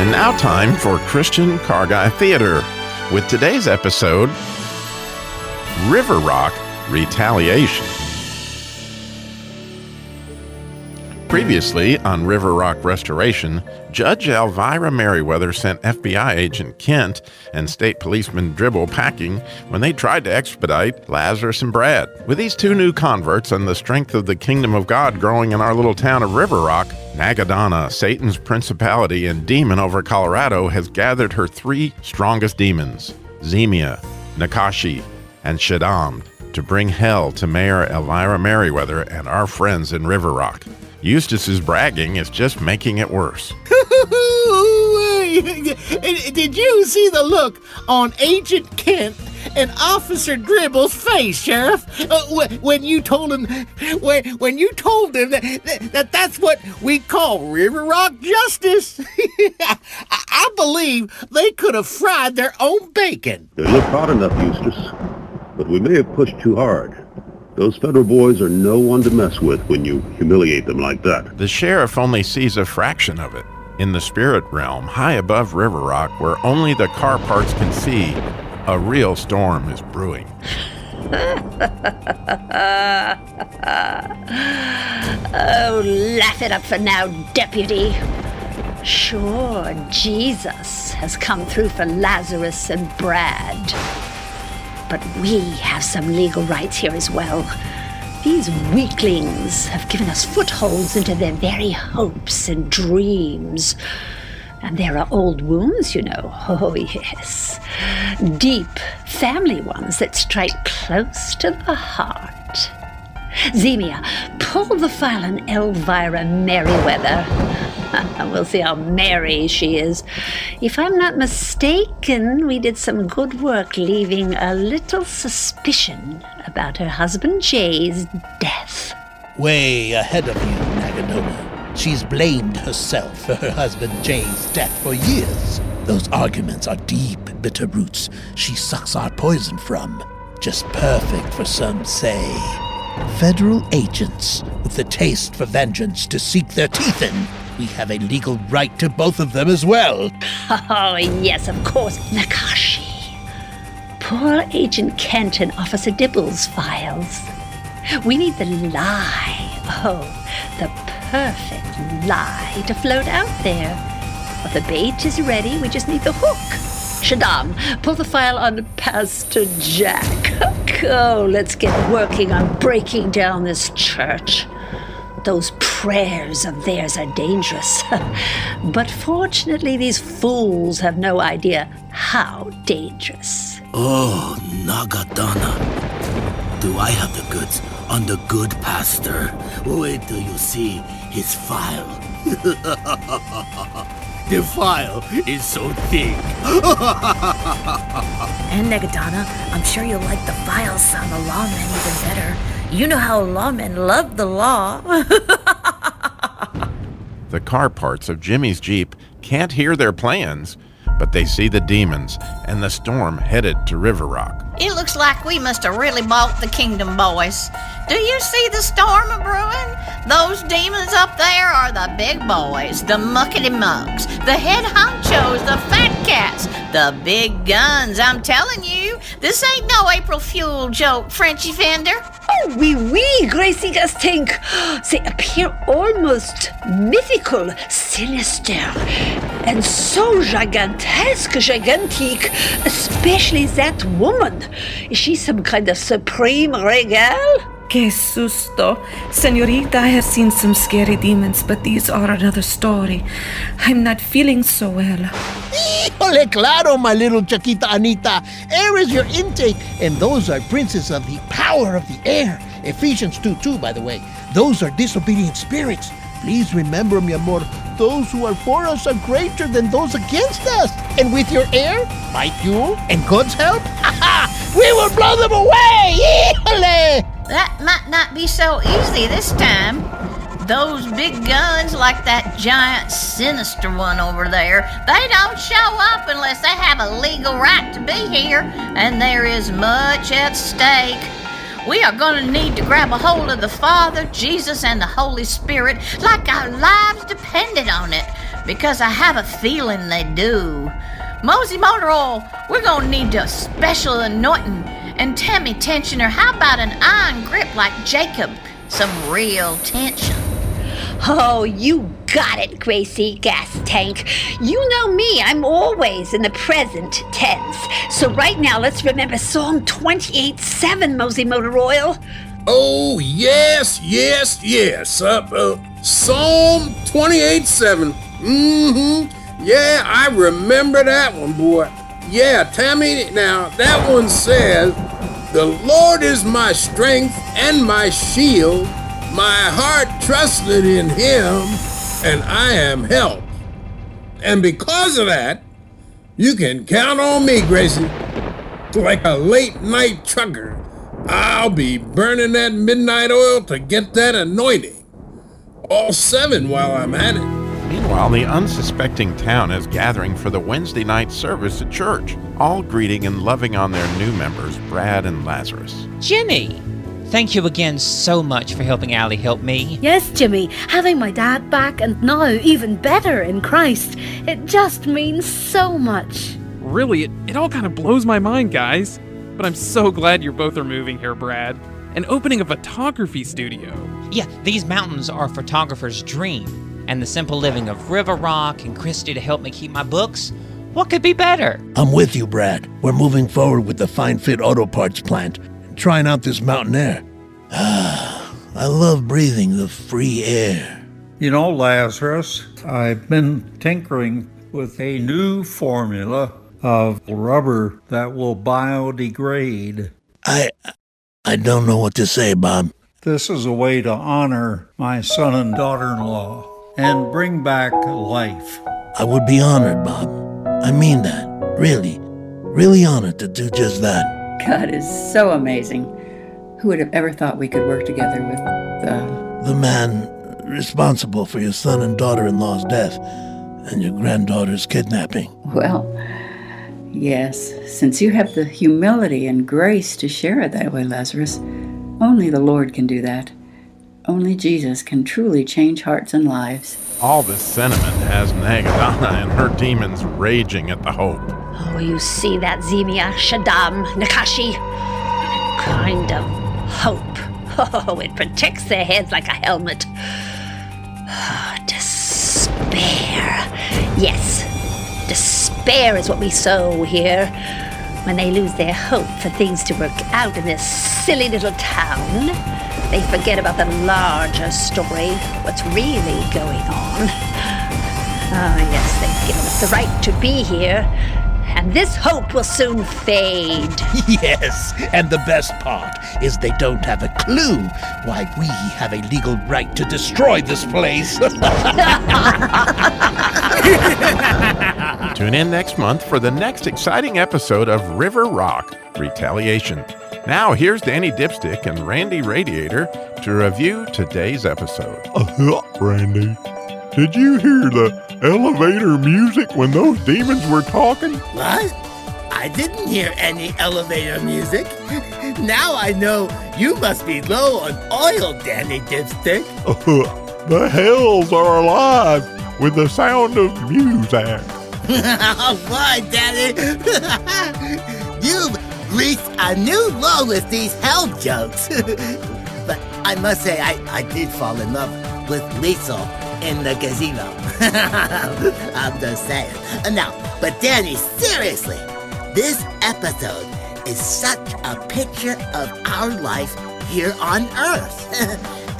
And now, time for Christian Car Guy Theater with today's episode River Rock Retaliation. Previously on River Rock Restoration, Judge Elvira Merriweather sent FBI agent Kent and state policeman Dribble packing when they tried to expedite Lazarus and Brad. With these two new converts and the strength of the kingdom of God growing in our little town of River Rock, Nagadonna, Satan's principality and demon over Colorado, has gathered her three strongest demons, Zemia, Nakashi, and Shaddam, to bring hell to Mayor Elvira Merriweather and our friends in River Rock. Eustace's bragging is just making it worse. Did you see the look on Agent Kent and Officer Dribble's face, Sheriff, uh, when you told him when, when you told him that, that that's what we call River Rock justice? I, I believe they could have fried their own bacon. They look hot enough, Eustace, but we may have pushed too hard. Those federal boys are no one to mess with when you humiliate them like that. The sheriff only sees a fraction of it. In the spirit realm, high above River Rock, where only the car parts can see, a real storm is brewing. oh, laugh it up for now, deputy. Sure, Jesus has come through for Lazarus and Brad. But we have some legal rights here as well. These weaklings have given us footholds into their very hopes and dreams. And there are old wounds, you know. Oh, yes. Deep family ones that strike close to the heart. Zemia, pull the file on Elvira Merriweather. we'll see how merry she is. If I'm not mistaken, we did some good work leaving a little suspicion about her husband Jay's death. Way ahead of you, Nagadonna. She's blamed herself for her husband Jay's death for years. Those arguments are deep, bitter roots she sucks our poison from. Just perfect for some say. Federal agents with the taste for vengeance to seek their teeth in. We have a legal right to both of them as well. Oh, yes, of course, Nakashi. Poor Agent Kent and Officer Dibble's files. We need the lie. Oh, the perfect lie to float out there. But the bait is ready, we just need the hook. Shaddam, pull the file on Pastor Jack. Oh, let's get working on breaking down this church. Those prayers of theirs are dangerous. but fortunately, these fools have no idea how dangerous. Oh, Nagadonna. Do I have the goods on the good pastor? Wait till you see his file. the file is so thick. and Nagadonna, I'm sure you'll like the files on the lawmen even better. You know how lawmen love the law. the car parts of Jimmy's Jeep can't hear their plans, but they see the demons and the storm headed to River Rock. It looks like we must have really bought the Kingdom Boys. Do you see the storm a brewing? Those demons up there are the big boys, the muckety mucks, the head honchos, the fat cats, the big guns. I'm telling you, this ain't no April Fool joke, Frenchy Fender. Oh, oui, oui, Gracie Gas Tank. They appear almost mythical, sinister, and so gigantesque, gigantic, especially that woman. Is she some kind of supreme regal? Que susto. Senorita, I have seen some scary demons, but these are another story. I'm not feeling so well. Híjole, claro, my little Chiquita Anita. Air is your intake, and those are princes of the power of the air. Ephesians 2 2, by the way. Those are disobedient spirits. Please remember, mi amor, those who are for us are greater than those against us. And with your air, my fuel, and God's help, we will blow them away! Híjole! That might not be so easy this time. Those big guns, like that giant sinister one over there, they don't show up unless they have a legal right to be here, and there is much at stake. We are going to need to grab a hold of the Father, Jesus, and the Holy Spirit like our lives depended on it, because I have a feeling they do. Mosey Motor Oil, we're going to need a special anointing. And Tammy Tensioner, how about an iron grip like Jacob? Some real tension. Oh, you got it, Gracie Gas Tank. You know me, I'm always in the present tense. So right now, let's remember Psalm 28 7, Mosey Motor Oil. Oh, yes, yes, yes. Uh, uh, Psalm 28 7. Mm hmm. Yeah, I remember that one, boy. Yeah, Tammy, now that one says, The Lord is my strength and my shield. My heart trusted in him, and I am helped. And because of that, you can count on me, Gracie. Like a late night trucker, I'll be burning that midnight oil to get that anointing. All seven while I'm at it. Meanwhile, the unsuspecting town is gathering for the Wednesday night service at church, all greeting and loving on their new members, Brad and Lazarus. Jimmy! Thank you again so much for helping Allie help me. Yes, Jimmy, having my dad back and now even better in Christ, it just means so much. Really, it, it all kind of blows my mind, guys. But I'm so glad you both are moving here, Brad. And opening a photography studio. Yeah, these mountains are a photographer's dream. And the simple living of River Rock and Christy to help me keep my books. What could be better? I'm with you, Brad. We're moving forward with the Fine Fit Auto Parts plant and trying out this mountain air. Ah, I love breathing the free air. You know, Lazarus, I've been tinkering with a new formula of rubber that will biodegrade. I I don't know what to say, Bob. This is a way to honor my son and daughter-in-law and bring back life. I would be honored, Bob. I mean that. Really. Really honored to do just that. God is so amazing. Who would have ever thought we could work together with the. The man responsible for your son and daughter in law's death and your granddaughter's kidnapping. Well, yes, since you have the humility and grace to share it that way, Lazarus, only the Lord can do that. Only Jesus can truly change hearts and lives. All this sentiment has Nagadonna and her demons raging at the hope. Oh, you see that, Zemia, Shaddam, Nakashi? Kind of hope. Oh, it protects their heads like a helmet. Oh, Despair. Yes, despair is what we sow here. When they lose their hope for things to work out in this silly little town, they forget about the larger story, what's really going on. Ah, yes, they've given us the right to be here, and this hope will soon fade. Yes, and the best part is they don't have a clue why we have a legal right to destroy this place. Tune in next month for the next exciting episode of River Rock Retaliation. Now, here's Danny Dipstick and Randy Radiator to review today's episode. Uh, Randy, did you hear the elevator music when those demons were talking? What? I didn't hear any elevator music. Now I know you must be low on oil, Danny Dipstick. Uh, the hells are alive with the sound of music. Why, Daddy? You've reached a new low with these hell jokes. but I must say, I, I did fall in love with Liesl in the gazebo. I'm just saying. Uh, now, but Danny, seriously, this episode is such a picture of our life here on Earth.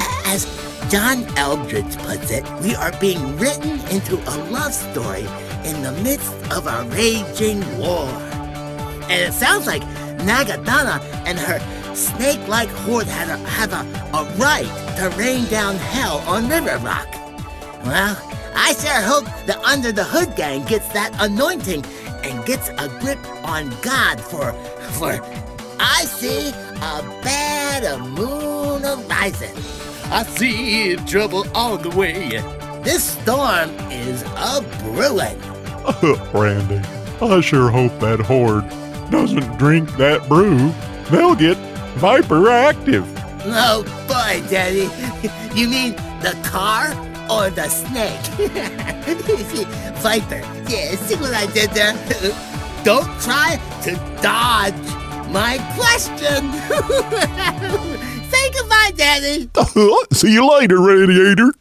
As John Eldredge puts it, we are being written into a love story in the midst of a raging war. And it sounds like Nagadonna and her snake-like horde had a, have a, a right to rain down hell on River Rock. Well, I sure hope the Under the Hood gang gets that anointing and gets a grip on God for, for I see a bad moon arising. I see trouble on the way. This storm is a brewing. Randy, I sure hope that horde doesn't drink that brew. They'll get viper active. Oh boy, Daddy. You mean the car or the snake? Viper. Yeah, see what I did there? Don't try to dodge my question. Say goodbye, Daddy. See you later, Radiator.